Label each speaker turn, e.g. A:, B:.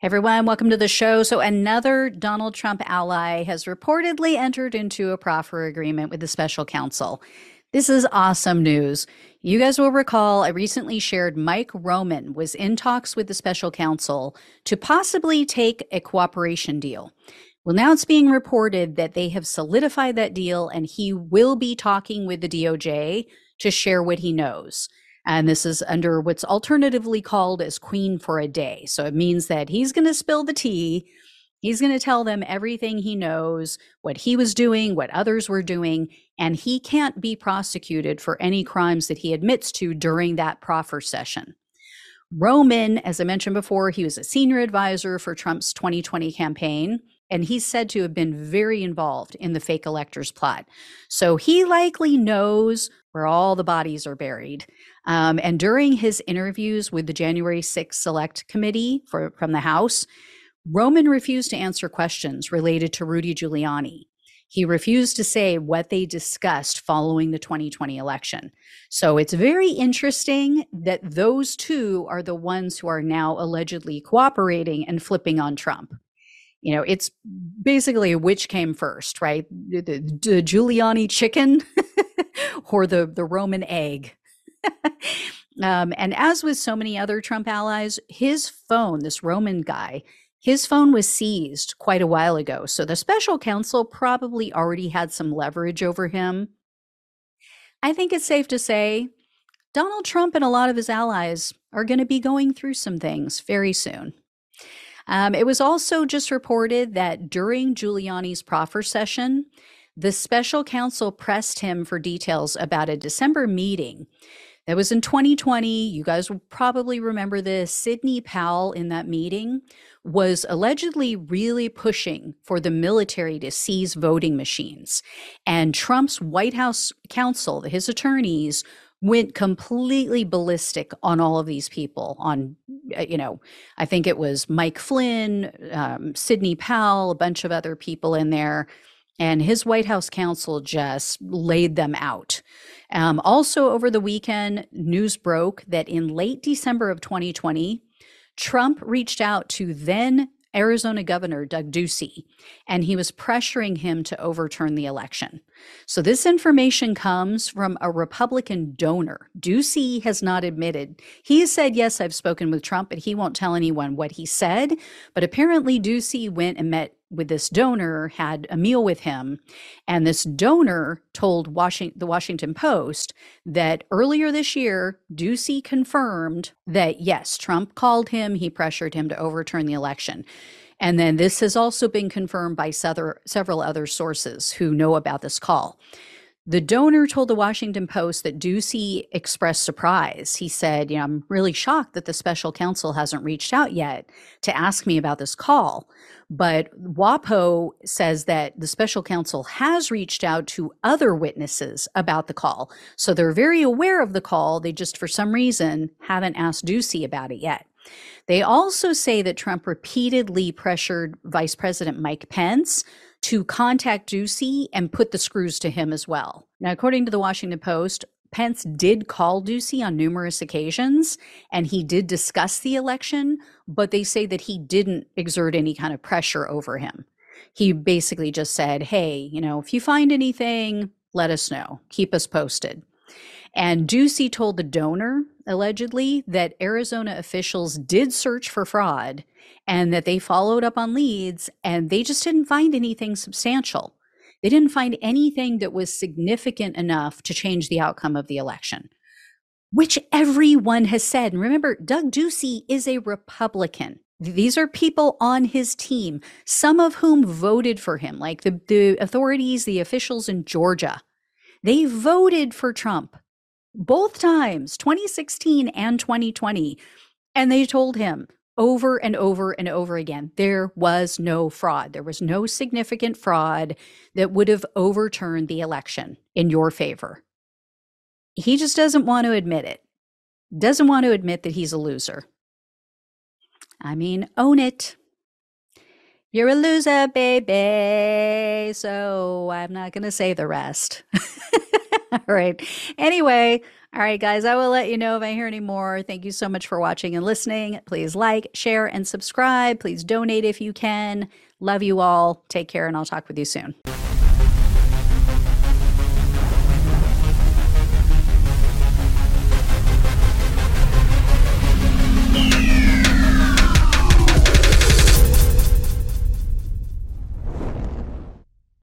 A: Everyone, welcome to the show. So, another Donald Trump ally has reportedly entered into a proffer agreement with the special counsel. This is awesome news. You guys will recall I recently shared Mike Roman was in talks with the special counsel to possibly take a cooperation deal. Well, now it's being reported that they have solidified that deal and he will be talking with the DOJ to share what he knows. And this is under what's alternatively called as Queen for a Day. So it means that he's going to spill the tea. He's going to tell them everything he knows, what he was doing, what others were doing, and he can't be prosecuted for any crimes that he admits to during that proffer session. Roman, as I mentioned before, he was a senior advisor for Trump's 2020 campaign, and he's said to have been very involved in the fake electors plot. So he likely knows where all the bodies are buried. Um, and during his interviews with the January 6th Select Committee for, from the House, Roman refused to answer questions related to Rudy Giuliani. He refused to say what they discussed following the 2020 election. So it's very interesting that those two are the ones who are now allegedly cooperating and flipping on Trump. You know, it's basically which came first, right? The, the, the Giuliani chicken or the, the Roman egg. um, and as with so many other Trump allies, his phone, this Roman guy, his phone was seized quite a while ago. So the special counsel probably already had some leverage over him. I think it's safe to say Donald Trump and a lot of his allies are going to be going through some things very soon. Um, it was also just reported that during Giuliani's proffer session, the special counsel pressed him for details about a December meeting that was in 2020. You guys will probably remember this. Sidney Powell in that meeting was allegedly really pushing for the military to seize voting machines. And Trump's White House counsel, his attorneys, went completely ballistic on all of these people on uh, you know i think it was mike flynn um, sidney powell a bunch of other people in there and his white house counsel just laid them out um, also, over the weekend, news broke that in late December of 2020, Trump reached out to then Arizona Governor Doug Ducey, and he was pressuring him to overturn the election. So, this information comes from a Republican donor. Ducey has not admitted. He has said, Yes, I've spoken with Trump, but he won't tell anyone what he said. But apparently, Ducey went and met with this donor, had a meal with him, and this donor told the Washington Post that earlier this year, Ducey confirmed that yes, Trump called him, he pressured him to overturn the election. And then this has also been confirmed by several other sources who know about this call. The donor told the Washington Post that Ducey expressed surprise. He said, You know, I'm really shocked that the special counsel hasn't reached out yet to ask me about this call. But WAPO says that the special counsel has reached out to other witnesses about the call. So they're very aware of the call. They just, for some reason, haven't asked Ducey about it yet. They also say that Trump repeatedly pressured Vice President Mike Pence to contact Ducey and put the screws to him as well. Now, according to the Washington Post, Pence did call Ducey on numerous occasions and he did discuss the election, but they say that he didn't exert any kind of pressure over him. He basically just said, Hey, you know, if you find anything, let us know, keep us posted. And Ducey told the donor, allegedly, that Arizona officials did search for fraud and that they followed up on leads and they just didn't find anything substantial. They didn't find anything that was significant enough to change the outcome of the election, which everyone has said. And remember, Doug Ducey is a Republican. These are people on his team, some of whom voted for him, like the, the authorities, the officials in Georgia. They voted for Trump both times, 2016 and 2020. And they told him, over and over and over again. There was no fraud. There was no significant fraud that would have overturned the election in your favor. He just doesn't want to admit it, doesn't want to admit that he's a loser. I mean, own it. You're a loser, baby. So I'm not going to say the rest. All right. Anyway, All right, guys, I will let you know if I hear any more. Thank you so much for watching and listening. Please like, share, and subscribe. Please donate if you can. Love you all. Take care, and I'll talk with you soon.